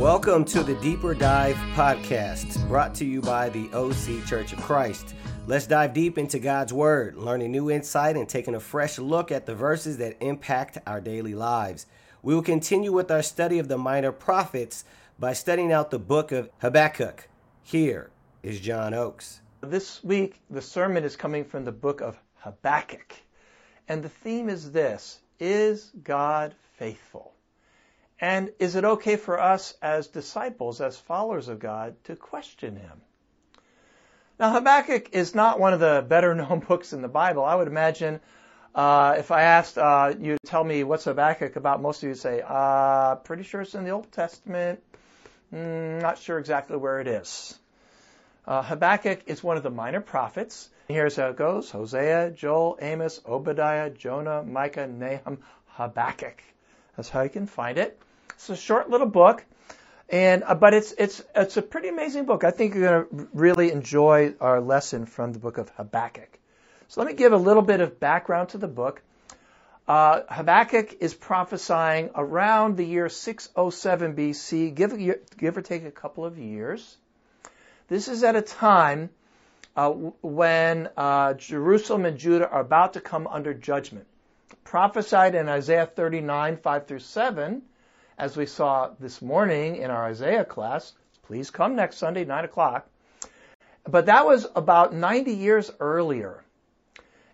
Welcome to the Deeper Dive podcast, brought to you by the OC Church of Christ. Let's dive deep into God's Word, learning new insight and taking a fresh look at the verses that impact our daily lives. We will continue with our study of the minor prophets by studying out the book of Habakkuk. Here is John Oakes. This week, the sermon is coming from the book of Habakkuk. And the theme is this Is God faithful? And is it okay for us as disciples, as followers of God, to question Him? Now, Habakkuk is not one of the better known books in the Bible. I would imagine uh, if I asked uh, you to tell me what's Habakkuk about, most of you would say, uh, pretty sure it's in the Old Testament. Mm, not sure exactly where it is. Uh, Habakkuk is one of the minor prophets. Here's how it goes Hosea, Joel, Amos, Obadiah, Jonah, Micah, Nahum, Habakkuk. That's how you can find it. It's a short little book, and uh, but it's it's it's a pretty amazing book. I think you're going to really enjoy our lesson from the book of Habakkuk. So let me give a little bit of background to the book. Uh, Habakkuk is prophesying around the year 607 BC, give, give or take a couple of years. This is at a time uh, when uh, Jerusalem and Judah are about to come under judgment. Prophesied in Isaiah 39, 5 through 7, as we saw this morning in our Isaiah class. Please come next Sunday, 9 o'clock. But that was about 90 years earlier.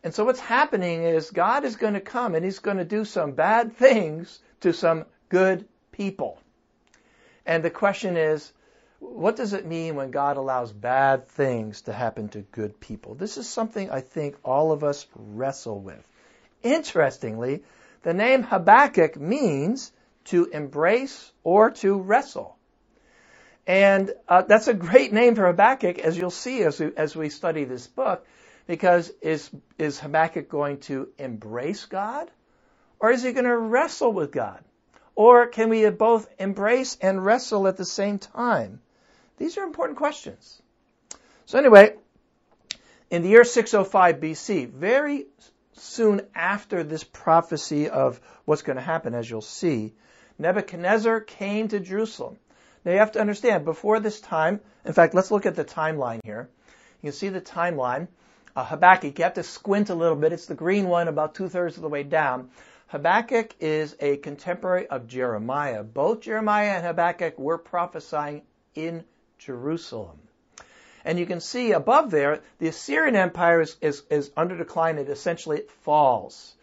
And so what's happening is God is going to come and he's going to do some bad things to some good people. And the question is, what does it mean when God allows bad things to happen to good people? This is something I think all of us wrestle with. Interestingly, the name Habakkuk means to embrace or to wrestle. And uh, that's a great name for Habakkuk, as you'll see as we, as we study this book, because is, is Habakkuk going to embrace God? Or is he going to wrestle with God? Or can we both embrace and wrestle at the same time? These are important questions. So anyway, in the year 605 BC, very soon after this prophecy of what's going to happen, as you'll see, Nebuchadnezzar came to Jerusalem. Now you have to understand, before this time, in fact, let's look at the timeline here. You can see the timeline. Uh, Habakkuk, you have to squint a little bit. It's the green one about two thirds of the way down. Habakkuk is a contemporary of Jeremiah. Both Jeremiah and Habakkuk were prophesying in Jerusalem. And you can see above there, the Assyrian Empire is, is, is under decline. It essentially falls.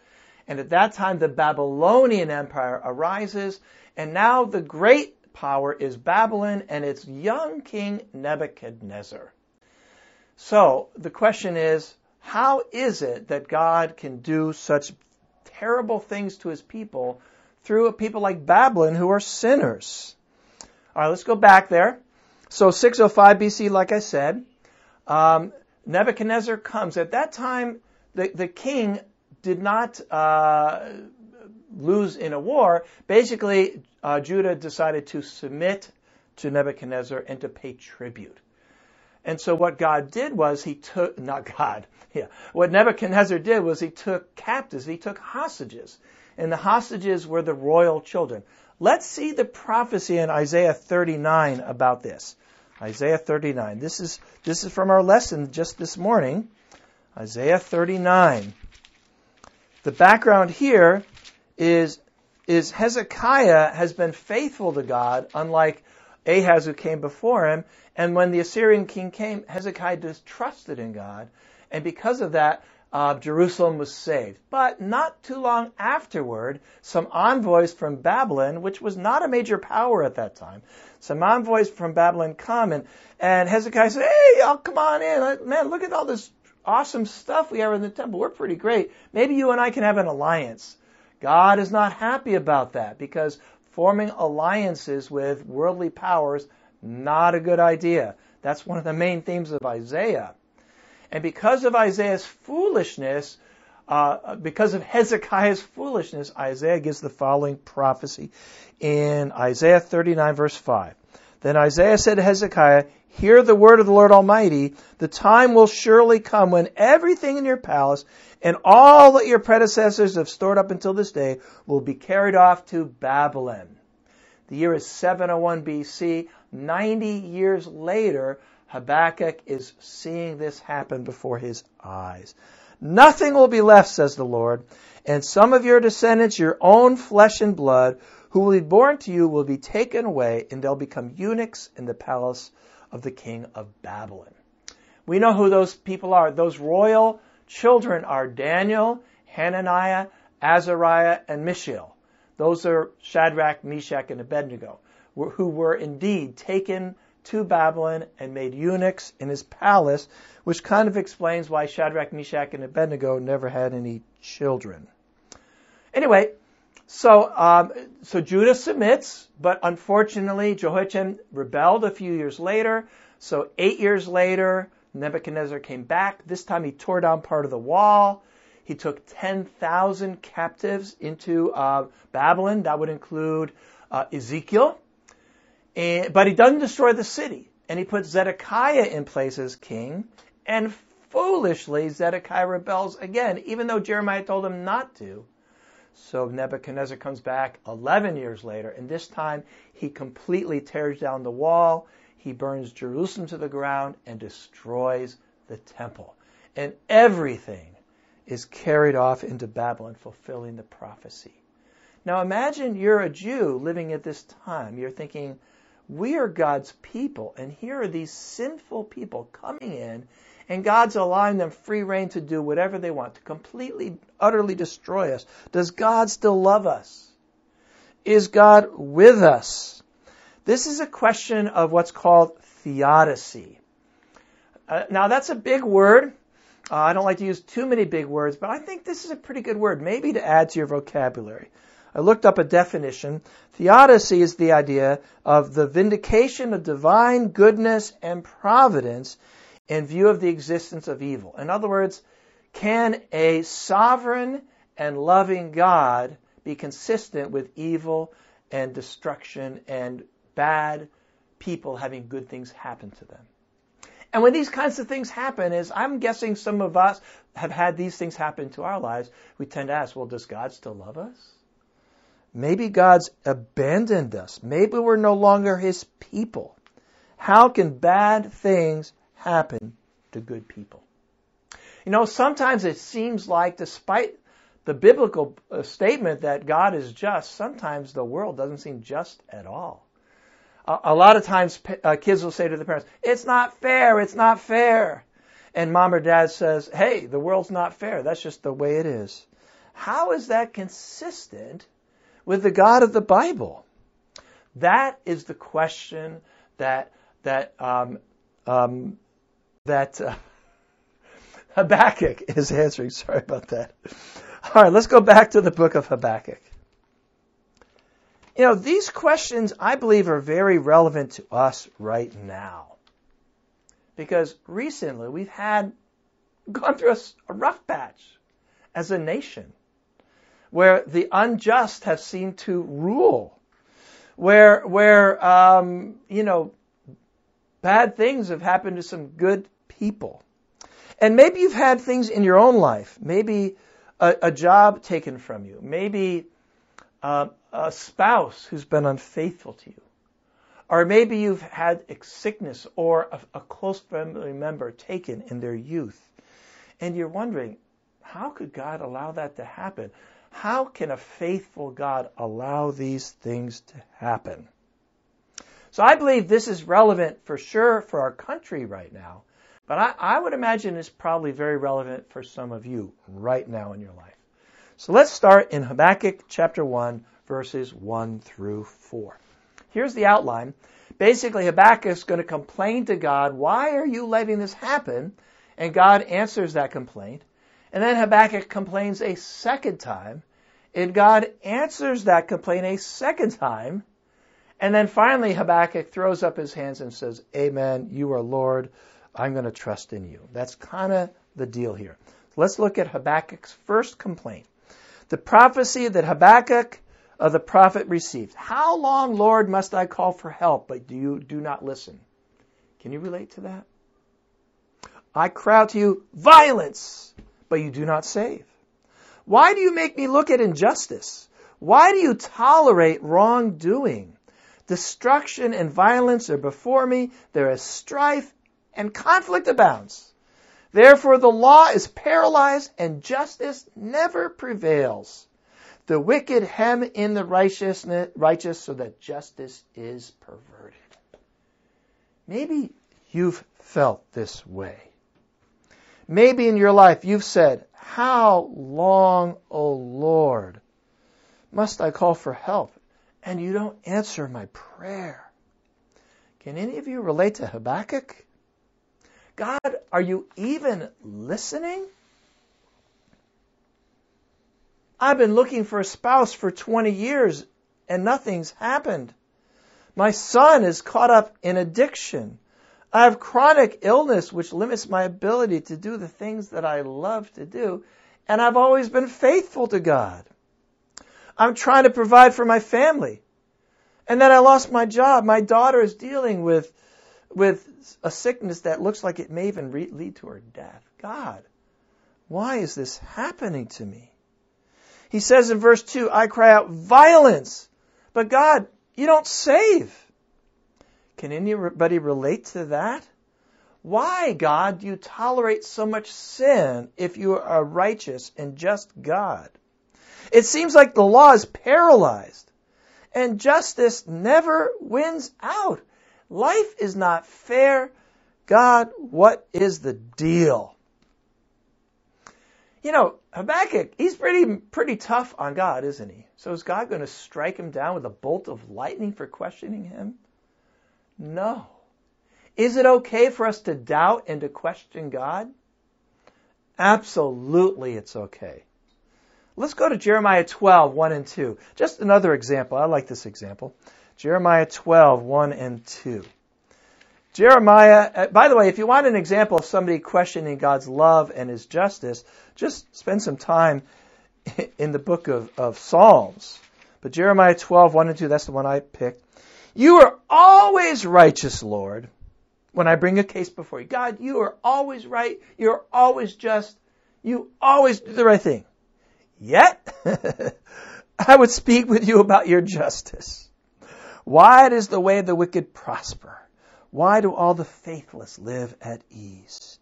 And at that time, the Babylonian Empire arises. And now the great power is Babylon and its young king Nebuchadnezzar. So the question is, how is it that God can do such terrible things to his people through people like Babylon who are sinners? All right, let's go back there. So 605 BC, like I said, um, Nebuchadnezzar comes. At that time, the, the king did not uh, lose in a war. Basically, uh, Judah decided to submit to Nebuchadnezzar and to pay tribute. And so what God did was he took, not God, yeah, what Nebuchadnezzar did was he took captives, he took hostages. And the hostages were the royal children. Let's see the prophecy in Isaiah 39 about this. Isaiah 39. This is, this is from our lesson just this morning. Isaiah 39. The background here is, is Hezekiah has been faithful to God, unlike Ahaz who came before him. And when the Assyrian king came, Hezekiah distrusted in God. And because of that, uh, Jerusalem was saved. But not too long afterward, some envoys from Babylon, which was not a major power at that time, some envoys from Babylon come and, and Hezekiah said, Hey, y'all come on in. Man, look at all this awesome stuff we have in the temple. We're pretty great. Maybe you and I can have an alliance. God is not happy about that because forming alliances with worldly powers, not a good idea. That's one of the main themes of Isaiah. And because of Isaiah's foolishness, uh, because of Hezekiah's foolishness, Isaiah gives the following prophecy in Isaiah 39 verse 5. Then Isaiah said to Hezekiah, Hear the word of the Lord Almighty. The time will surely come when everything in your palace and all that your predecessors have stored up until this day will be carried off to Babylon. The year is 701 BC. 90 years later, Habakkuk is seeing this happen before his eyes. Nothing will be left, says the Lord, and some of your descendants, your own flesh and blood, who will be born to you, will be taken away, and they'll become eunuchs in the palace of the king of Babylon. We know who those people are. Those royal children are Daniel, Hananiah, Azariah, and Mishael. Those are Shadrach, Meshach, and Abednego, who were indeed taken to Babylon and made eunuchs in his palace, which kind of explains why Shadrach, Meshach, and Abednego never had any children. Anyway, so um, so Judah submits, but unfortunately Jehoiachin rebelled a few years later. So eight years later, Nebuchadnezzar came back. This time he tore down part of the wall. He took 10,000 captives into uh, Babylon. That would include uh, Ezekiel. And, but he doesn't destroy the city. And he puts Zedekiah in place as king. And foolishly, Zedekiah rebels again, even though Jeremiah told him not to. So Nebuchadnezzar comes back 11 years later, and this time he completely tears down the wall. He burns Jerusalem to the ground and destroys the temple. And everything is carried off into Babylon, fulfilling the prophecy. Now imagine you're a Jew living at this time. You're thinking, we are God's people, and here are these sinful people coming in, and God's allowing them free reign to do whatever they want, to completely, utterly destroy us. Does God still love us? Is God with us? This is a question of what's called theodicy. Uh, now, that's a big word. Uh, I don't like to use too many big words, but I think this is a pretty good word, maybe to add to your vocabulary. I looked up a definition. Theodicy is the idea of the vindication of divine goodness and providence in view of the existence of evil. In other words, can a sovereign and loving God be consistent with evil and destruction and bad people having good things happen to them? And when these kinds of things happen, is I'm guessing some of us have had these things happen to our lives, we tend to ask, well, does God still love us? Maybe God's abandoned us. Maybe we're no longer His people. How can bad things happen to good people? You know, sometimes it seems like, despite the biblical uh, statement that God is just, sometimes the world doesn't seem just at all. A, lot of times uh, kids will say to the parents, it's not fair, it's not fair. And mom or dad says, hey, the world's not fair. That's just the way it is. How is that consistent with the God of the Bible? That is the question that that um, um, that uh, Habakkuk is answering. Sorry about that. All right, let's go back to the book of Habakkuk. You know, these questions I believe are very relevant to us right now. Because recently we've had gone through a, a rough patch as a nation where the unjust have seemed to rule, where where um, you know bad things have happened to some good people, and maybe you've had things in your own life, maybe a, a job taken from you, maybe uh, a spouse who's been unfaithful to you, or maybe you've had sickness or a, a close family member taken in their youth, and you're wondering, how could God allow that to happen? How can a faithful God allow these things to happen? So I believe this is relevant for sure for our country right now, but I, I, would imagine it's probably very relevant for some of you right now in your life. So let's start in Habakkuk chapter 1, verses 1 through 4. Here's the outline. Basically, Habakkuk is going to complain to God, why are you letting this happen? And God answers that complaint. And then Habakkuk complains a second time, and God answers that complaint a second time. And then finally, Habakkuk throws up his hands and says, Amen, you are Lord. I'm going to trust in you. That's kind of the deal here. Let's look at Habakkuk's first complaint. The prophecy that Habakkuk uh, the prophet received. How long, Lord, must I call for help, but do you do not listen? Can you relate to that? I cry out to you, violence! But you do not save? Why do you make me look at injustice? Why do you tolerate wrongdoing? Destruction and violence are before me. There is strife and conflict abounds. Therefore, the law is paralyzed and justice never prevails. The wicked hem in the righteousness, righteous so that justice is perverted. Maybe you've felt this way. Maybe in your life you've said, How long, O Lord, must I call for help? And you don't answer my prayer. Can any of you relate to Habakkuk? God, are you even listening? I've been looking for a spouse for 20 years and nothing's happened. My son is caught up in addiction. I have chronic illness which limits my ability to do the things that I love to do, and I've always been faithful to God. I'm trying to provide for my family. And then I lost my job. My daughter is dealing with, with a sickness that looks like it may even re- lead to her death. God, why is this happening to me? He says in verse 2, I cry out violence, but God, you don't save. Can anybody relate to that? Why, God, do you tolerate so much sin if you are a righteous and just God? It seems like the law is paralyzed and justice never wins out. Life is not fair. God, what is the deal? You know, Habakkuk, he's pretty, pretty tough on God, isn't he? So is God going to strike him down with a bolt of lightning for questioning him? No. Is it okay for us to doubt and to question God? Absolutely it's okay. Let's go to Jeremiah 12, 1 and 2. Just another example. I like this example. Jeremiah 12, 1 and 2. Jeremiah, uh, by the way, if you want an example of somebody questioning God's love and his justice, just spend some time in the book of, of Psalms. But Jeremiah 12, 1 and 2, that's the one I picked. You are always righteous, Lord, when I bring a case before you. God, you are always right. You're always just. You always do the right thing. Yet, I would speak with you about your justice. Why does the way of the wicked prosper? Why do all the faithless live at ease?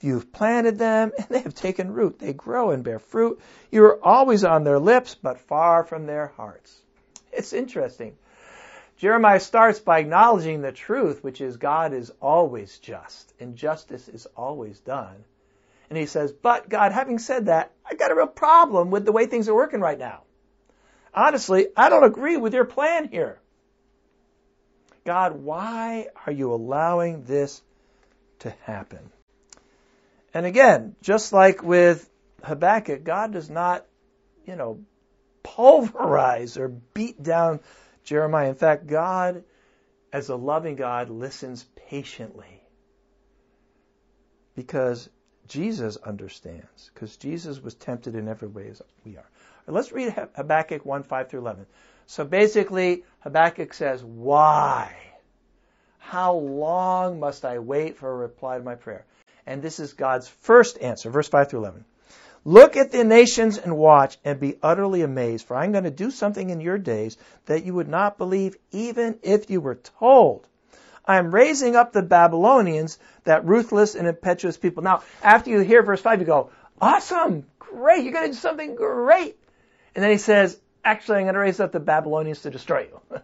You've planted them and they have taken root. They grow and bear fruit. You are always on their lips, but far from their hearts. It's interesting. Jeremiah starts by acknowledging the truth, which is God is always just and justice is always done. And he says, but God, having said that, I got a real problem with the way things are working right now. Honestly, I don't agree with your plan here. God, why are you allowing this to happen? And again, just like with Habakkuk, God does not, you know, pulverize or beat down Jeremiah. In fact, God, as a loving God, listens patiently because Jesus understands, because Jesus was tempted in every way as we are. Let's read Habakkuk 1 5 through 11. So basically, Habakkuk says, Why? How long must I wait for a reply to my prayer? And this is God's first answer, verse 5 through 11. Look at the nations and watch and be utterly amazed, for I'm going to do something in your days that you would not believe even if you were told. I am raising up the Babylonians, that ruthless and impetuous people. Now, after you hear verse 5, you go, awesome, great, you're going to do something great. And then he says, actually, I'm going to raise up the Babylonians to destroy you.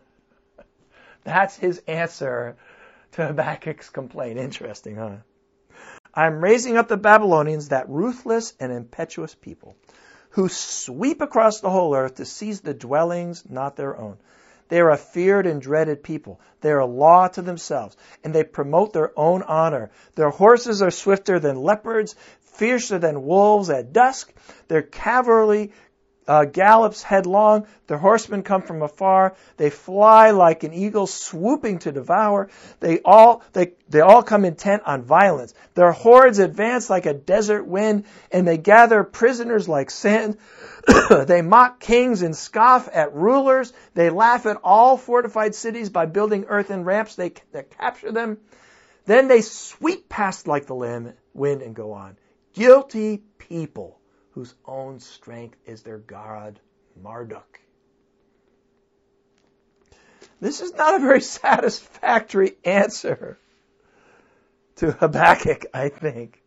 That's his answer to Habakkuk's complaint. Interesting, huh? I'm raising up the Babylonians, that ruthless and impetuous people, who sweep across the whole earth to seize the dwellings not their own. They are a feared and dreaded people. They are a law to themselves, and they promote their own honor. Their horses are swifter than leopards, fiercer than wolves at dusk. Their cavalry uh, gallops headlong. Their horsemen come from afar. They fly like an eagle swooping to devour. They all, they, they all come intent on violence. Their hordes advance like a desert wind and they gather prisoners like sand. they mock kings and scoff at rulers. They laugh at all fortified cities by building earthen ramps. They, they capture them. Then they sweep past like the wind and go on. Guilty people whose own strength is their God, Marduk. This is not a very satisfactory answer to Habakkuk, I think.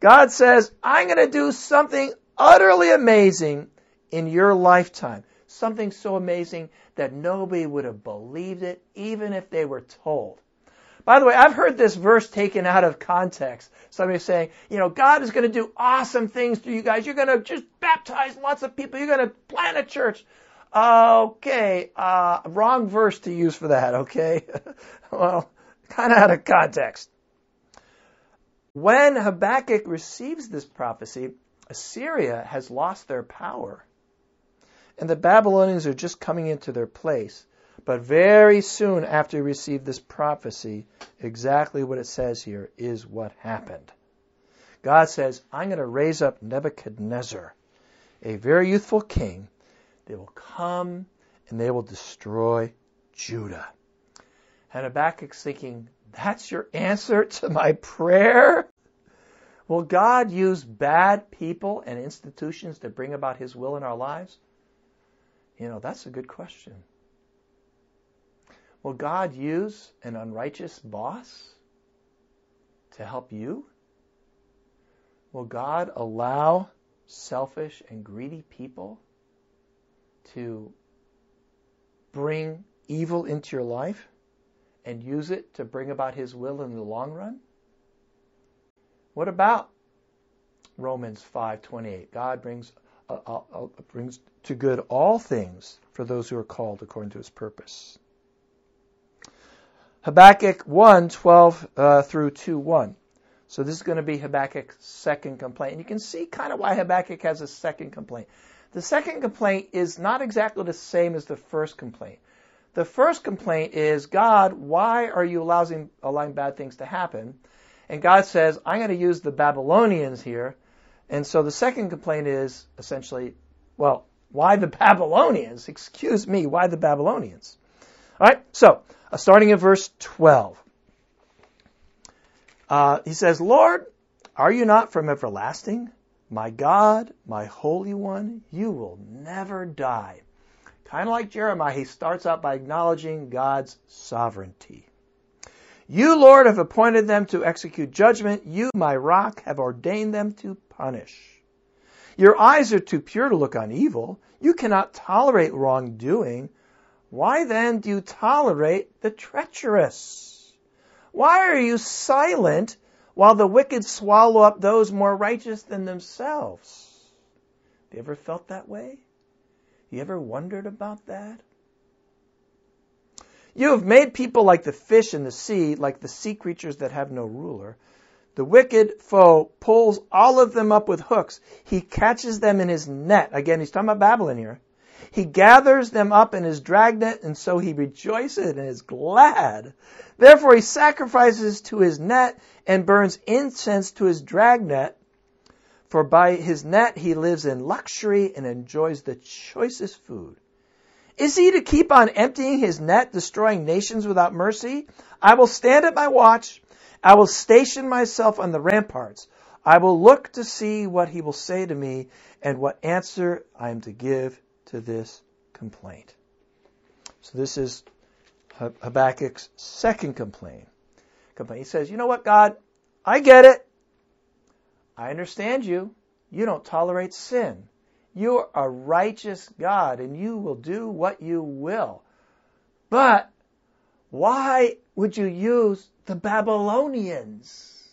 God says, I'm going to do something utterly amazing in your lifetime. Something so amazing that nobody would have believed it, even if they were told. By the way, I've heard this verse taken out of context. Somebody saying, you know, God is going to do awesome things through you guys. You're going to just baptize lots of people. You're going to plant a church. Okay, uh, wrong verse to use for that, okay? well, kind of out of context. When Habakkuk receives this prophecy, Assyria has lost their power. And the Babylonians are just coming into their place. But very soon after he received this prophecy, exactly what it says here is what happened. God says, I'm going to raise up Nebuchadnezzar, a very youthful king. They will come and they will destroy Judah. And Habakkuk's thinking, that's your answer to my prayer? Will God use bad people and institutions to bring about His will in our lives? You know, that's a good question. Will God use an unrighteous boss to help you? Will God allow selfish and greedy people to bring evil into your life and use it to bring about His will in the long run? What about Romans 5:28? God brings uh, uh, uh, brings to good all things for those who are called according to His purpose. Habakkuk 1, 12 uh, through 2, 1. So this is going to be Habakkuk's second complaint. And you can see kind of why Habakkuk has a second complaint. The second complaint is not exactly the same as the first complaint. The first complaint is, God, why are you allowing, allowing bad things to happen? And God says, I'm going to use the Babylonians here. And so the second complaint is essentially, well, why the Babylonians? Excuse me, why the Babylonians? All right, so uh, starting in verse 12. Uh, he says, Lord, are you not from everlasting? My God, my Holy One, you will never die. Kind of like Jeremiah, he starts out by acknowledging God's sovereignty. You, Lord, have appointed them to execute judgment. You, my rock, have ordained them to punish. Your eyes are too pure to look on evil. You cannot tolerate wrongdoing. Why then do you tolerate the treacherous? Why are you silent while the wicked swallow up those more righteous than themselves? You ever felt that way? You ever wondered about that? You have made people like the fish in the sea, like the sea creatures that have no ruler. The wicked foe pulls all of them up with hooks. He catches them in his net. Again, he's talking about Babylon here. He gathers them up in his dragnet, and so he rejoices and is glad. Therefore he sacrifices to his net and burns incense to his dragnet. For by his net he lives in luxury and enjoys the choicest food. Is he to keep on emptying his net, destroying nations without mercy? I will stand at my watch. I will station myself on the ramparts. I will look to see what he will say to me and what answer I am to give to this complaint. So this is Habakkuk's second complaint. Complaint. He says, "You know what, God? I get it. I understand you. You don't tolerate sin. You're a righteous God and you will do what you will. But why would you use the Babylonians?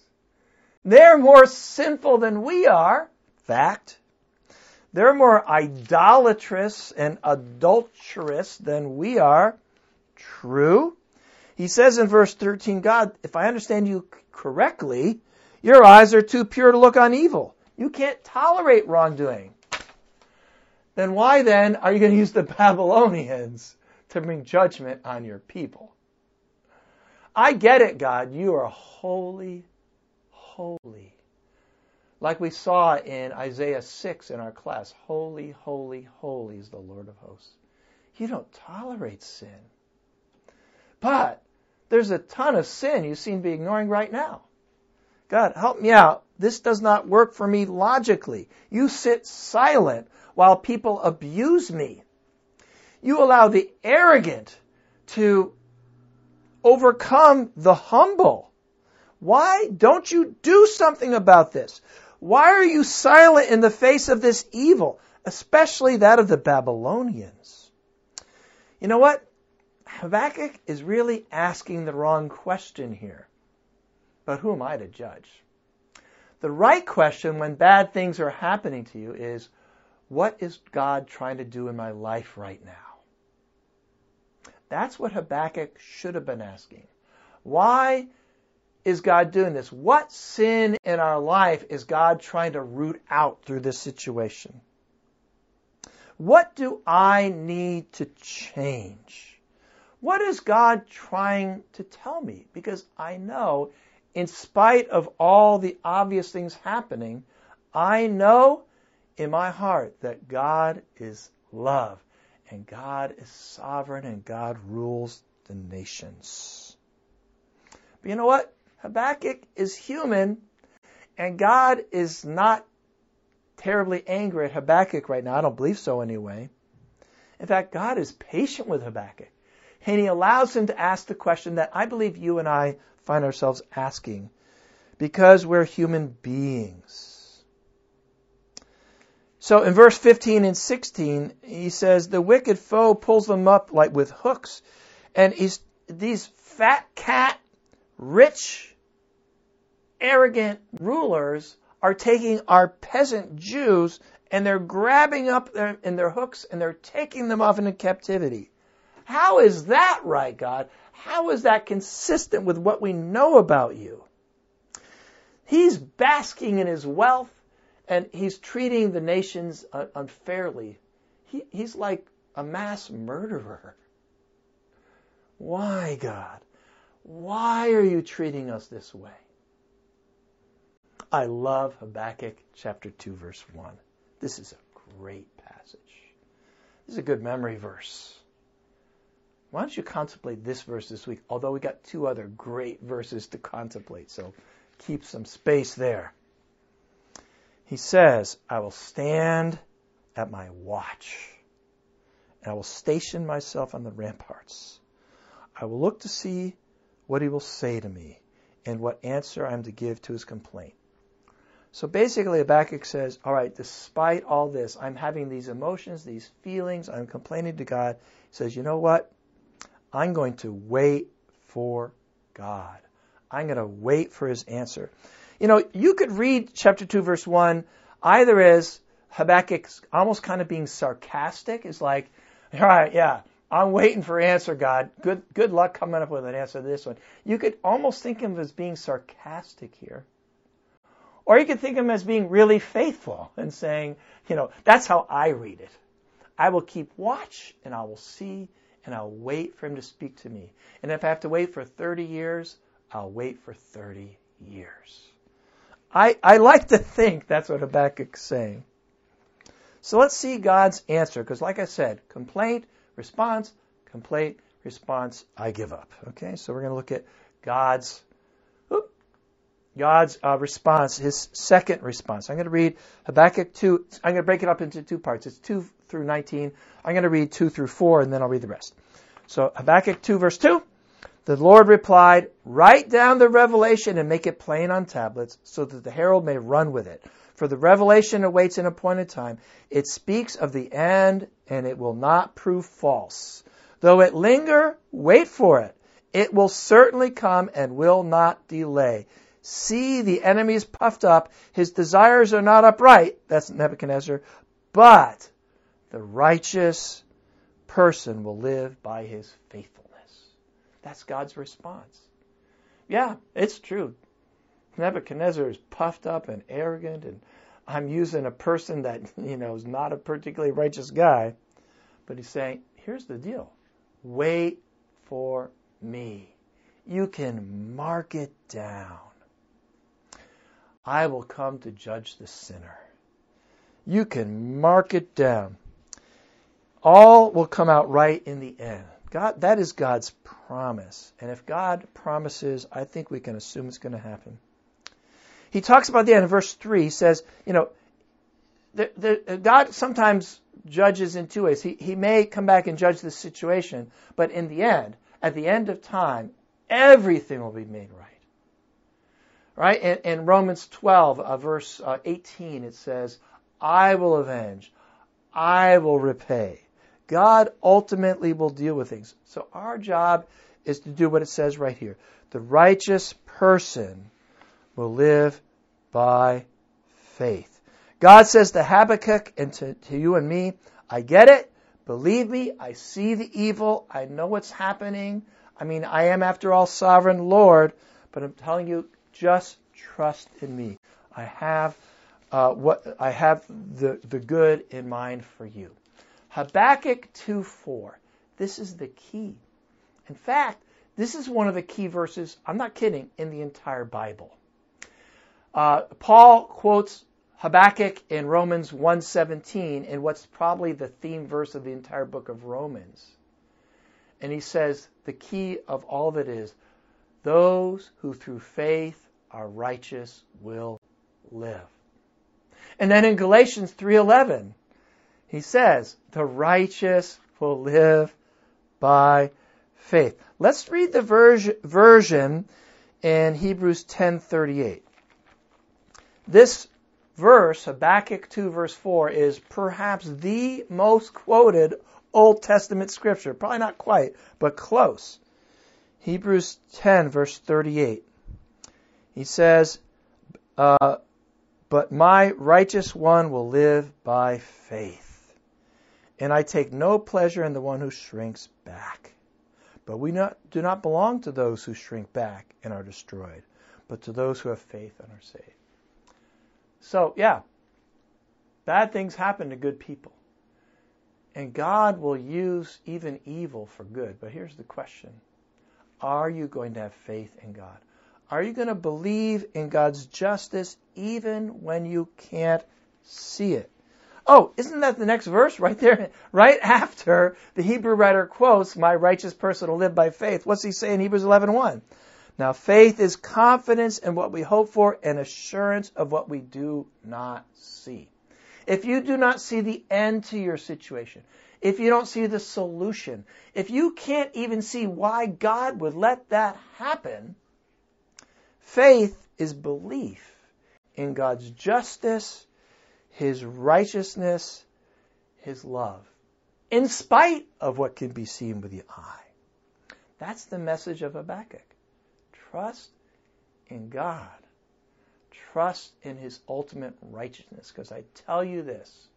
They're more sinful than we are. Fact. They're more idolatrous and adulterous than we are. True. He says in verse 13, God, if I understand you correctly, your eyes are too pure to look on evil. You can't tolerate wrongdoing. Then why then are you going to use the Babylonians to bring judgment on your people? I get it, God. You are holy, holy. Like we saw in Isaiah 6 in our class, holy, holy, holy is the Lord of hosts. You don't tolerate sin. But there's a ton of sin you seem to be ignoring right now. God, help me out. This does not work for me logically. You sit silent while people abuse me. You allow the arrogant to overcome the humble. Why don't you do something about this? Why are you silent in the face of this evil, especially that of the Babylonians? You know what? Habakkuk is really asking the wrong question here. But who am I to judge? The right question when bad things are happening to you is, what is God trying to do in my life right now? That's what Habakkuk should have been asking. Why is God doing this? What sin in our life is God trying to root out through this situation? What do I need to change? What is God trying to tell me? Because I know, in spite of all the obvious things happening, I know in my heart that God is love and God is sovereign and God rules the nations. But you know what? Habakkuk is human and God is not terribly angry at Habakkuk right now. I don't believe so anyway. In fact, God is patient with Habakkuk. And he allows him to ask the question that I believe you and I find ourselves asking because we're human beings. So in verse 15 and 16, he says, The wicked foe pulls them up like with hooks. And he's, these fat cat, rich, arrogant rulers are taking our peasant Jews and they're grabbing up their, in their hooks and they're taking them off into captivity. How is that right, God? How is that consistent with what we know about you? He's basking in his wealth and he's treating the nations uh, unfairly. He, he's like a mass murderer. Why, God? Why are you treating us this way? I love Habakkuk chapter 2, verse 1. This is a great passage. This is a good memory verse. Why don't you contemplate this verse this week? Although we got two other great verses to contemplate, so keep some space there. He says, I will stand at my watch, and I will station myself on the ramparts. I will look to see what he will say to me and what answer I am to give to his complaint. So basically, Habakkuk says, All right, despite all this, I'm having these emotions, these feelings, I'm complaining to God. He says, You know what? I'm going to wait for God. I'm going to wait for his answer. You know, you could read chapter 2, verse 1 either as Habakkuk's almost kind of being sarcastic, is like, all right, yeah, I'm waiting for an answer, God. Good, good luck coming up with an answer to this one. You could almost think of him as being sarcastic here. Or you could think of him as being really faithful and saying, you know, that's how I read it. I will keep watch and I will see and I'll wait for him to speak to me. And if I have to wait for 30 years, I'll wait for 30 years. I, I like to think that's what Habakkuk's saying. So let's see God's answer, because like I said, complaint, response, complaint, response, I give up. Okay, so we're going to look at God's God's uh, response, his second response. I'm going to read Habakkuk 2. I'm going to break it up into two parts. It's 2 through 19. I'm going to read 2 through 4, and then I'll read the rest. So Habakkuk 2, verse 2. The Lord replied, Write down the revelation and make it plain on tablets, so that the herald may run with it. For the revelation awaits an appointed time. It speaks of the end, and it will not prove false. Though it linger, wait for it. It will certainly come and will not delay. See, the enemy is puffed up. His desires are not upright. That's Nebuchadnezzar. But the righteous person will live by his faithfulness. That's God's response. Yeah, it's true. Nebuchadnezzar is puffed up and arrogant, and I'm using a person that, you know, is not a particularly righteous guy. But he's saying, here's the deal wait for me. You can mark it down. I will come to judge the sinner. You can mark it down. All will come out right in the end. God, that is God's promise. And if God promises, I think we can assume it's going to happen. he talks about the end in verse 3. He says, you know, the, the, God sometimes judges in two ways. He, he may come back and judge the situation, but in the end, at the end of time, everything will be made right. Right? In, in Romans 12, uh, verse uh, 18, it says, I will avenge. I will repay. God ultimately will deal with things. So our job is to do what it says right here. The righteous person will live by faith. God says to Habakkuk and to, to you and me, I get it. Believe me, I see the evil. I know what's happening. I mean, I am, after all, sovereign Lord, but I'm telling you, just trust in me. I have uh, what I have the, the good in mind for you. Habakkuk 2:4. This is the key. In fact, this is one of the key verses, I'm not kidding, in the entire Bible. Uh, Paul quotes Habakkuk in Romans 1:17 in what's probably the theme verse of the entire book of Romans. And he says the key of all that is those who through faith are righteous will live. And then in Galatians 3:11 he says the righteous will live by faith. Let's read the version in Hebrews 10:38. This verse, Habakkuk 2 verse 4, is perhaps the most quoted Old Testament scripture. Probably not quite, but close. Hebrews 10 verse 38. He says, uh, but my righteous one will live by faith. And I take no pleasure in the one who shrinks back. But we not, do not belong to those who shrink back and are destroyed, but to those who have faith and are saved. So, yeah, bad things happen to good people. And God will use even evil for good. But here's the question Are you going to have faith in God? Are you going to believe in God's justice even when you can't see it? Oh, isn't that the next verse right there? Right after the Hebrew writer quotes, My righteous person will live by faith. What's he say in Hebrews 11 1? Now, faith is confidence in what we hope for and assurance of what we do not see. If you do not see the end to your situation, if you don't see the solution, if you can't even see why God would let that happen, faith is belief in God's justice, His righteousness, His love, in spite of what can be seen with the eye. That's the message of Habakkuk. Trust in God. Trust in His ultimate righteousness. Because I tell you this,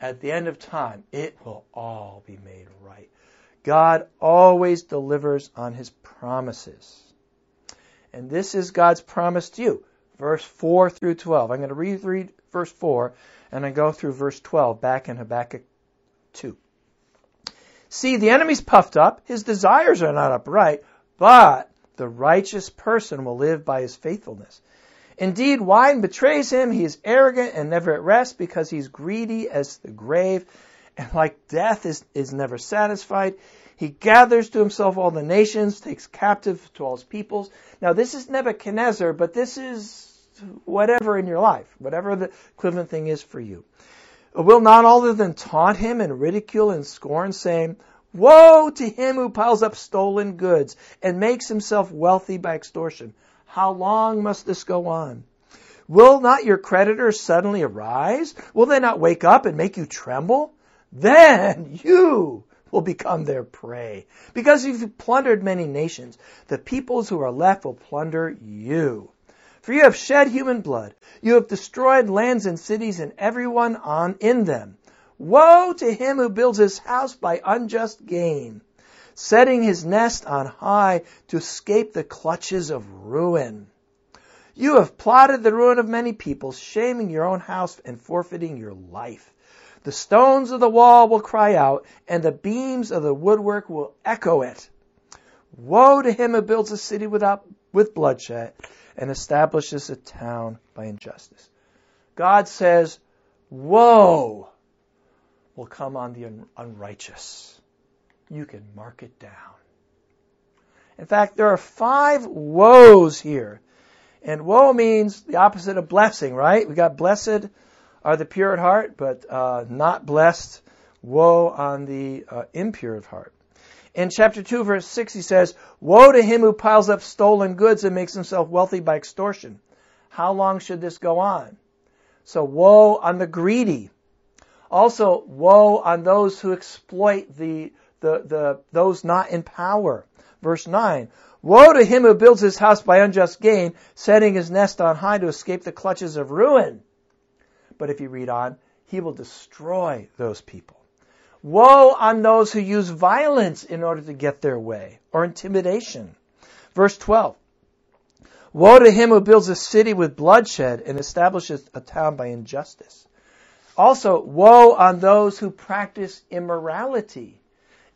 at the end of time, it will all be made right. God always delivers on His promises. And this is God's promise to you. Verse 4 through 12. I'm going to read, read verse 4 and I go through verse 12 back in Habakkuk 2. See, the enemy's puffed up, his desires are not upright, but the righteous person will live by his faithfulness. Indeed, wine betrays him. He is arrogant and never at rest because he's greedy as the grave and like death is, is never satisfied. He gathers to himself all the nations, takes captive to all his peoples. Now, this is Nebuchadnezzar, but this is whatever in your life, whatever the equivalent thing is for you. Will not all of them taunt him and ridicule and scorn, saying, Woe to him who piles up stolen goods and makes himself wealthy by extortion. How long must this go on? Will not your creditors suddenly arise? Will they not wake up and make you tremble? Then you will become their prey. Because you've plundered many nations, the peoples who are left will plunder you. For you have shed human blood. You have destroyed lands and cities and everyone on in them. Woe to him who builds his house by unjust gain, setting his nest on high to escape the clutches of ruin. You have plotted the ruin of many peoples, shaming your own house and forfeiting your life. The stones of the wall will cry out, and the beams of the woodwork will echo it. Woe to him who builds a city without, with bloodshed and establishes a town by injustice. God says, Woe will come on the un- unrighteous. You can mark it down. In fact, there are five woes here And woe means the opposite of blessing, right? We got blessed are the pure at heart, but uh, not blessed. Woe on the uh, impure of heart. In chapter 2, verse 6, he says, Woe to him who piles up stolen goods and makes himself wealthy by extortion. How long should this go on? So, woe on the greedy. Also, woe on those who exploit the, the, the, those not in power. Verse 9, Woe to him who builds his house by unjust gain, setting his nest on high to escape the clutches of ruin. But if you read on, he will destroy those people. Woe on those who use violence in order to get their way, or intimidation. Verse 12. Woe to him who builds a city with bloodshed and establishes a town by injustice. Also, woe on those who practice immorality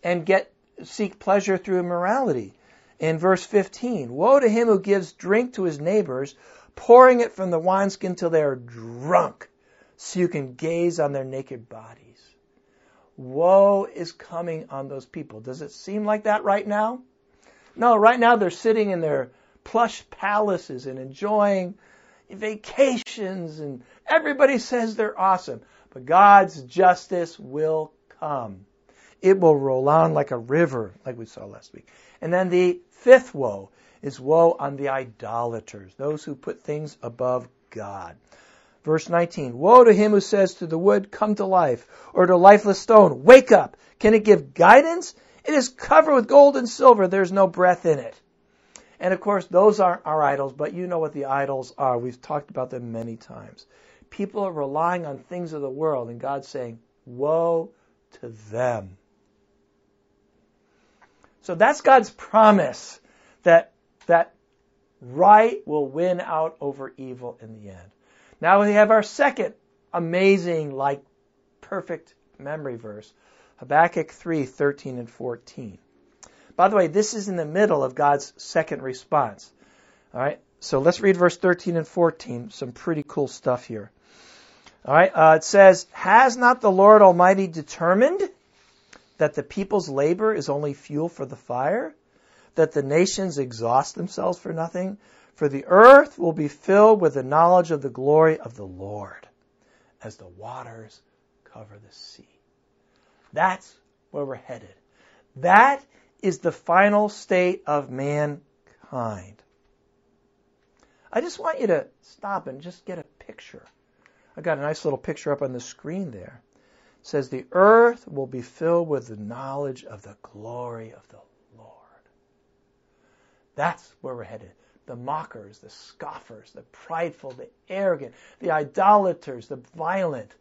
and get seek pleasure through immorality. In verse 15, woe to him who gives drink to his neighbors, pouring it from the wineskin till they are drunk, so you can gaze on their naked bodies. Woe is coming on those people. Does it seem like that right now? No, right now they're sitting in their plush palaces and enjoying vacations, and everybody says they're awesome. But God's justice will come. It will roll on like a river, like we saw last week. And then the fifth woe is woe on the idolaters, those who put things above God. Verse 19, Woe to him who says to the wood, Come to life, or to lifeless stone, Wake up! Can it give guidance? It is covered with gold and silver, there's no breath in it. And of course, those aren't our idols, but you know what the idols are. We've talked about them many times. People are relying on things of the world, and God's saying, Woe to them. So that's God's promise that, that right will win out over evil in the end. Now we have our second amazing, like perfect memory verse, Habakkuk 3, 13 and 14. By the way, this is in the middle of God's second response. All right, so let's read verse 13 and 14. Some pretty cool stuff here. All right, uh, it says, Has not the Lord Almighty determined that the people's labor is only fuel for the fire? That the nations exhaust themselves for nothing? For the earth will be filled with the knowledge of the glory of the Lord as the waters cover the sea. That's where we're headed. That is the final state of mankind. I just want you to stop and just get a picture. I got a nice little picture up on the screen there. It says the earth will be filled with the knowledge of the glory of the Lord. That's where we're headed. The mockers, the scoffers, the prideful, the arrogant, the idolaters, the violent.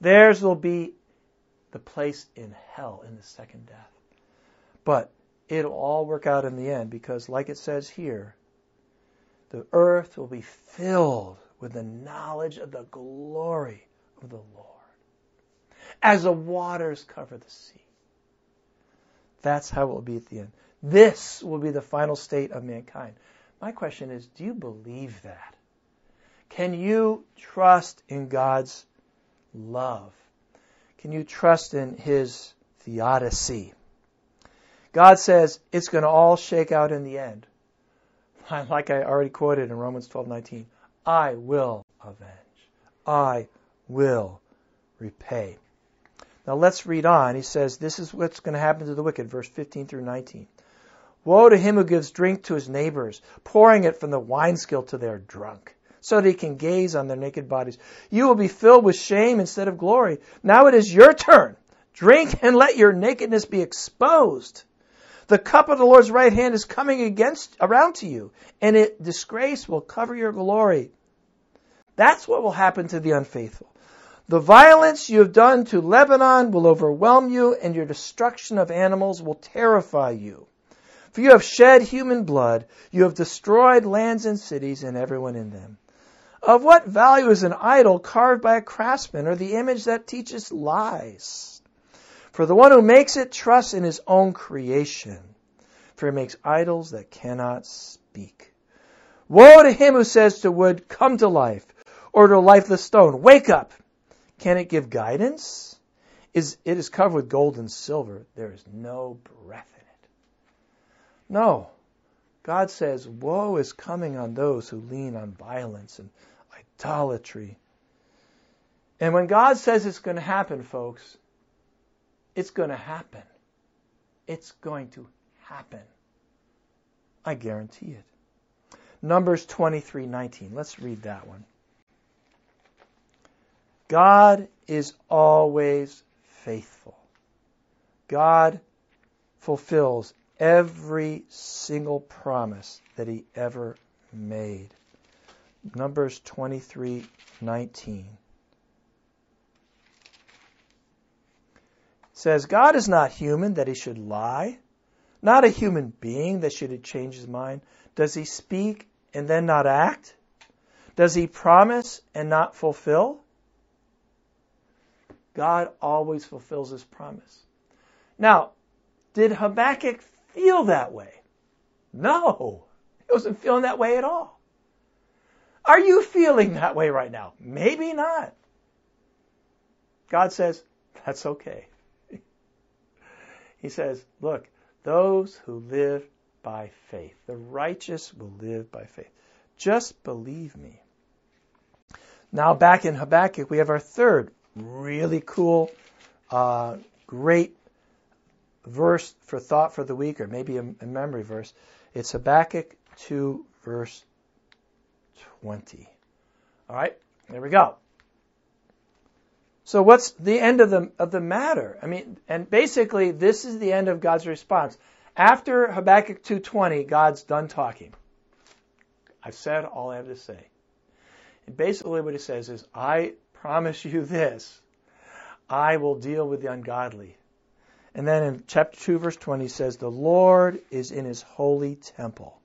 Theirs will be the place in hell in the second death. But it'll all work out in the end because, like it says here, the earth will be filled with the knowledge of the glory of the Lord as the waters cover the sea. That's how it will be at the end. This will be the final state of mankind. My question is do you believe that? Can you trust in God's love? Can you trust in His theodicy? God says it's going to all shake out in the end. Like I already quoted in Romans 12:19, I will avenge. I will repay. Now let's read on. He says, This is what's going to happen to the wicked, verse 15 through 19. Woe to him who gives drink to his neighbors, pouring it from the wineskill till they are drunk, so that he can gaze on their naked bodies. You will be filled with shame instead of glory. Now it is your turn. Drink and let your nakedness be exposed. The cup of the Lord's right hand is coming against around to you, and it disgrace will cover your glory. That's what will happen to the unfaithful. The violence you have done to Lebanon will overwhelm you, and your destruction of animals will terrify you. For you have shed human blood, you have destroyed lands and cities and everyone in them. Of what value is an idol carved by a craftsman, or the image that teaches lies? For the one who makes it trusts in his own creation, for he makes idols that cannot speak. Woe to him who says to wood, Come to life, or to lifeless stone, Wake up! Can it give guidance? Is it is covered with gold and silver. There is no breath. No. God says, Woe is coming on those who lean on violence and idolatry. And when God says it's going to happen, folks, it's going to happen. It's going to happen. I guarantee it. Numbers 23:19. Let's read that one. God is always faithful. God fulfills every single promise that he ever made. Numbers 23:19 says God is not human that he should lie, not a human being that should change his mind. Does he speak and then not act? Does he promise and not fulfill? God always fulfills his promise. Now, did Habakkuk feel that way? No, he wasn't feeling that way at all. Are you feeling that way right now? Maybe not. God says, that's okay. he says, look, those who live by faith, the righteous will live by faith. Just believe me. Now, back in Habakkuk, we have our third really cool, uh, great verse for thought for the week, or maybe a, a memory verse. It's Habakkuk 2, verse 20. All right, there we go. So what's the end of the of the matter? I mean, and basically this is the end of God's response. After Habakkuk 2:20, God's done talking. I've said all I have to say. And basically what he says is, I promise you this. I will deal with the ungodly. And then in chapter 2 verse 20 he says, "The Lord is in his holy temple.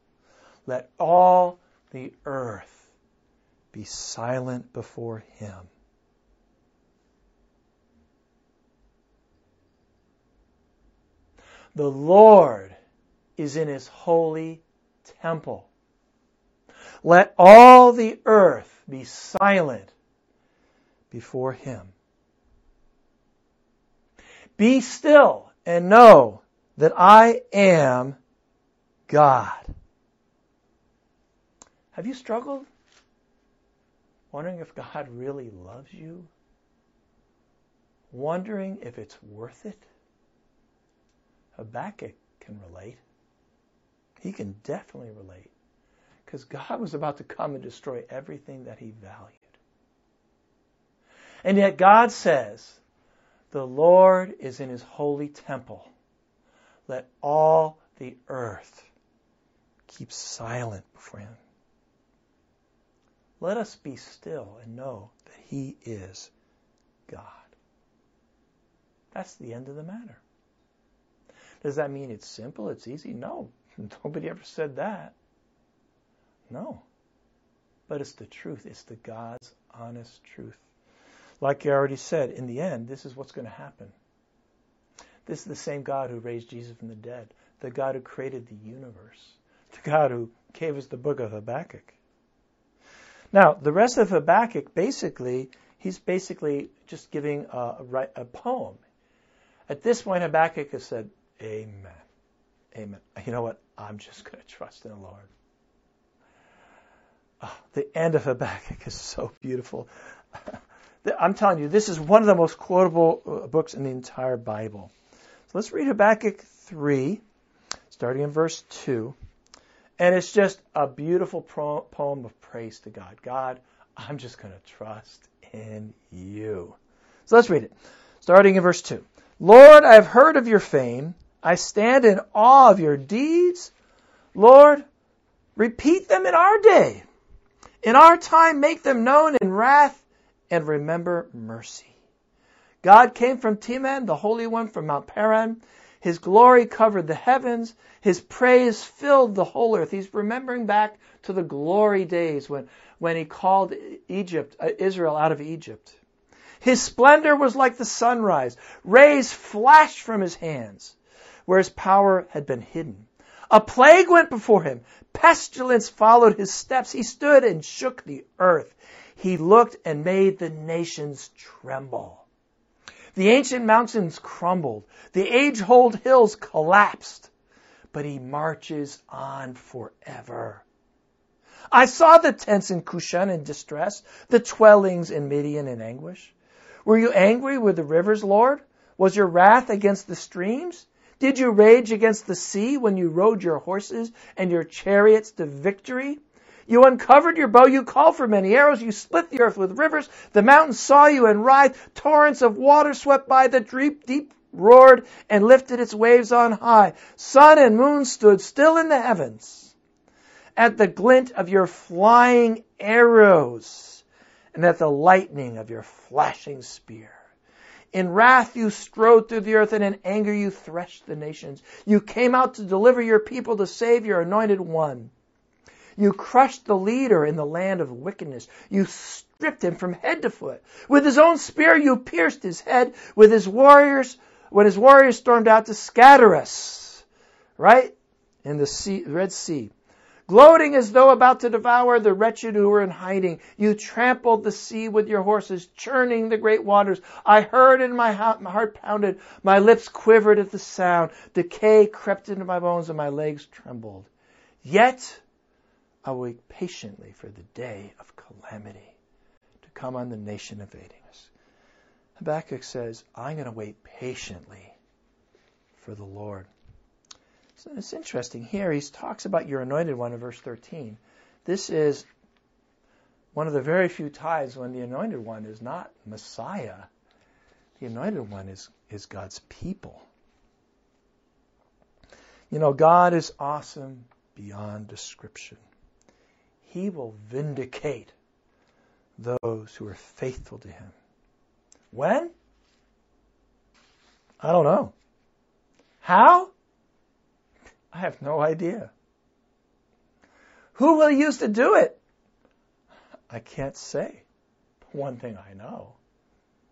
Let all the earth be silent before him." The Lord is in his holy temple. Let all the earth be silent before him. Be still and know that I am God. Have you struggled wondering if God really loves you? Wondering if it's worth it? Habakkuk can relate. He can definitely relate. Because God was about to come and destroy everything that he valued. And yet God says, The Lord is in his holy temple. Let all the earth keep silent before him. Let us be still and know that he is God. That's the end of the matter. Does that mean it's simple, it's easy? No. Nobody ever said that. No. But it's the truth. It's the God's honest truth. Like I already said, in the end, this is what's going to happen. This is the same God who raised Jesus from the dead, the God who created the universe, the God who gave us the book of Habakkuk. Now, the rest of Habakkuk, basically, he's basically just giving a, a poem. At this point, Habakkuk has said, Amen. Amen. You know what? I'm just going to trust in the Lord. Oh, the end of Habakkuk is so beautiful. I'm telling you, this is one of the most quotable uh, books in the entire Bible. So let's read Habakkuk 3, starting in verse 2. And it's just a beautiful poem of praise to God. God, I'm just going to trust in you. So let's read it. Starting in verse 2. Lord, I have heard of your fame I stand in awe of your deeds. Lord, repeat them in our day. In our time, make them known in wrath and remember mercy. God came from Teman, the Holy One from Mount Paran. His glory covered the heavens. His praise filled the whole earth. He's remembering back to the glory days when, when he called Egypt, uh, Israel out of Egypt. His splendor was like the sunrise. Rays flashed from his hands where his power had been hidden. A plague went before him. Pestilence followed his steps. He stood and shook the earth. He looked and made the nations tremble. The ancient mountains crumbled. The age-old hills collapsed. but he marches on forever. I saw the tents in Cushan in distress, the dwellings in Midian in anguish. Were you angry with the rivers, Lord? Was your wrath against the streams? Did you rage against the sea when you rode your horses and your chariots to victory? You uncovered your bow, you called for many arrows, you split the earth with rivers, the mountains saw you and writhed, torrents of water swept by, the deep, deep roared and lifted its waves on high. Sun and moon stood still in the heavens at the glint of your flying arrows and at the lightning of your flashing spear. In wrath you strode through the earth, and in anger you threshed the nations. You came out to deliver your people, to save your anointed one. You crushed the leader in the land of wickedness. You stripped him from head to foot. With his own spear you pierced his head. With his warriors, when his warriors stormed out to scatter us, right? In the sea, Red Sea. Gloating as though about to devour the wretched who were in hiding, you trampled the sea with your horses, churning the great waters. I heard and my heart pounded, my lips quivered at the sound. Decay crept into my bones and my legs trembled. Yet I will wait patiently for the day of calamity to come on the nation invading us. Habakkuk says, I'm going to wait patiently for the Lord. So it's interesting. Here he talks about your anointed one in verse 13. This is one of the very few times when the anointed one is not Messiah. The anointed one is, is God's people. You know, God is awesome beyond description. He will vindicate those who are faithful to Him. When? I don't know. How? I have no idea. Who will he use to do it? I can't say. One thing I know,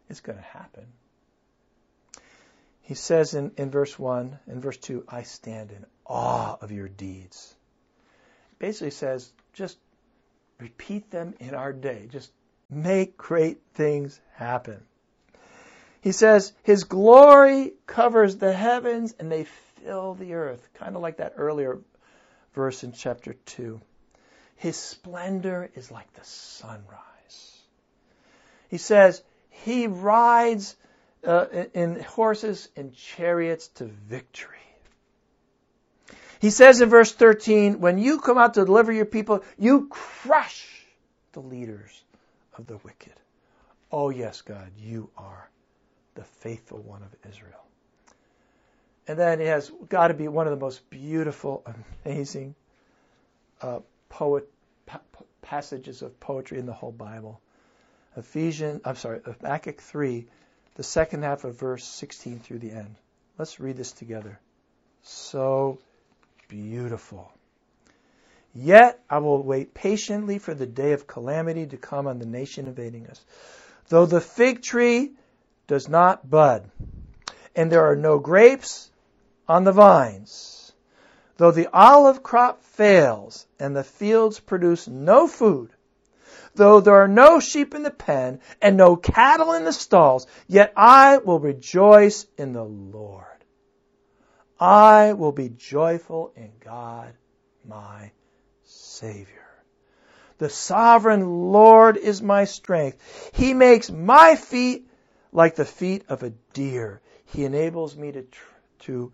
it's going to happen. He says in, in verse 1 and verse 2, I stand in awe of your deeds. Basically says, just repeat them in our day. Just make great things happen. He says, His glory covers the heavens and they fill the earth. Kind of like that earlier verse in chapter 2. His splendor is like the sunrise. He says, He rides uh, in horses and chariots to victory. He says in verse 13, When you come out to deliver your people, you crush the leaders of the wicked. Oh, yes, God, you are the faithful one of Israel. And then it has got to be one of the most beautiful, amazing uh, poet pa- passages of poetry in the whole Bible. Ephesians, I'm sorry, Habakkuk 3, the second half of verse 16 through the end. Let's read this together. So beautiful. Yet I will wait patiently for the day of calamity to come on the nation invading us. Though the fig tree does not bud, and there are no grapes on the vines. Though the olive crop fails and the fields produce no food, though there are no sheep in the pen and no cattle in the stalls, yet I will rejoice in the Lord. I will be joyful in God, my Savior. The sovereign Lord is my strength. He makes my feet like the feet of a deer. He enables me to, tr- to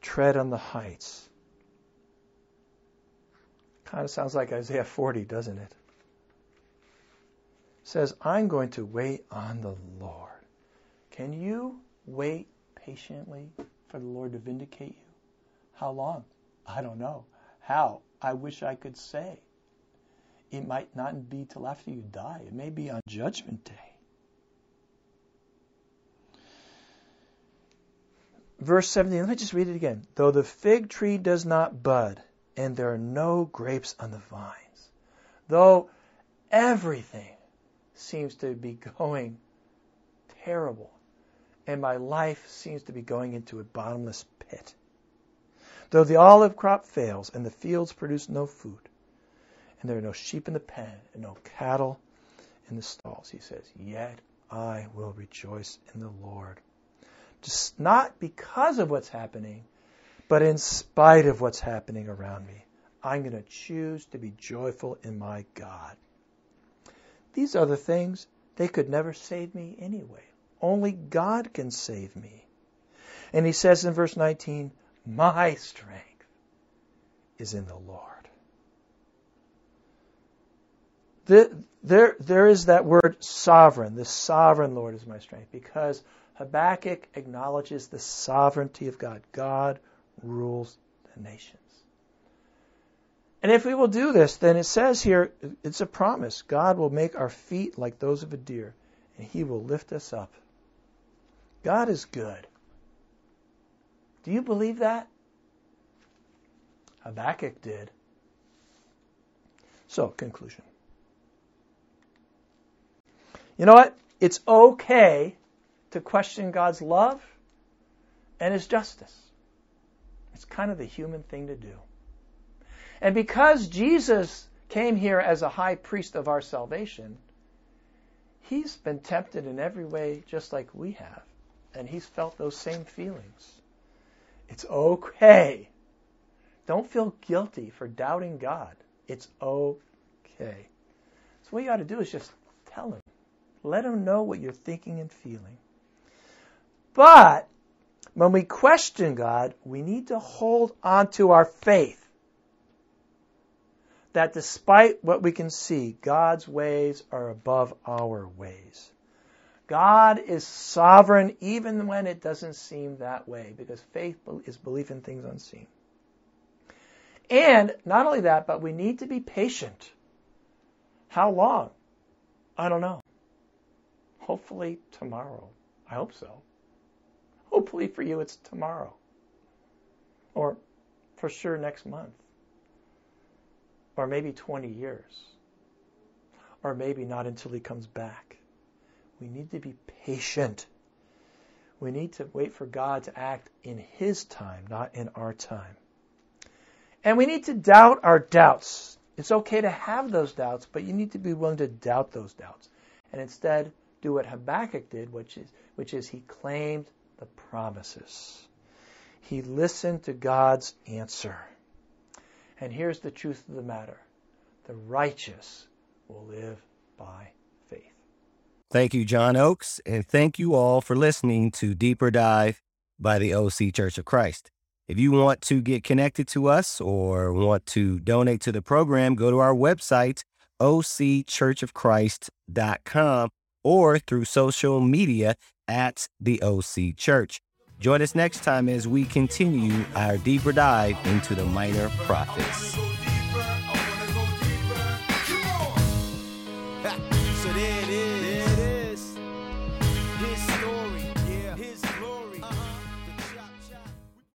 tread on the heights. Kind of sounds like Isaiah 40, doesn't it? it? Says, I'm going to wait on the Lord. Can you wait patiently for the Lord to vindicate you? How long? I don't know. How? I wish I could say. It might not be till after you die. It may be on Judgment Day. verse 17, let me just read it again. Though the fig tree does not bud, and there are no grapes on the vines, though everything seems to be going terrible, and my life seems to be going into a bottomless pit, though the olive crop fails, and the fields produce no food, and there are no sheep in the pen, and no cattle in the stalls, he says, yet I will rejoice in the Lord just not because of what's happening, But in spite of what's happening around me, I'm going to choose to be joyful in my God. These other things, they could never save me anyway. Only God can save me. And he says in verse 19, My strength is in the Lord. The, there, there is that word sovereign. The sovereign Lord is my strength because Habakkuk acknowledges the sovereignty of God. God rules the nations. And if we will do this, then it says here, it's a promise. God will make our feet like those of a deer, and he will lift us up. God is good. Do you believe that? Habakkuk did. So, conclusion. You know what? It's okay to question God's love and his justice. It's kind of the human thing to do. And because Jesus came here as a high priest of our salvation, he's been tempted in every way just like we have. And he's felt those same feelings. It's okay. Don't feel guilty for doubting God. It's okay. So what you ought to do is just tell him. Let him know what you're thinking and feeling. But when we question God, we need to hold on to our faith that despite what we can see, God's ways are above our ways. God is sovereign even when it doesn't seem that way because faith is belief in things unseen. And not only that, but we need to be patient. How long? I don't know. Hopefully tomorrow. I hope so. Hopefully for you it's tomorrow. Or for sure next month. Or maybe 20 years. Or maybe not until he comes back. We need to be patient. We need to wait for God to act in his time, not in our time. And we need to doubt our doubts. It's okay to have those doubts, but you need to be willing to doubt those doubts. And instead, do what Habakkuk did, which is, which is he claimed the promises. He listened to God's answer. And here's the truth of the matter the righteous will live by. Thank you, John Oakes, and thank you all for listening to Deeper Dive by the OC Church of Christ. If you want to get connected to us or want to donate to the program, go to our website, occhurchofchrist.com, or through social media at the OC Church. Join us next time as we continue our deeper dive into the minor prophets.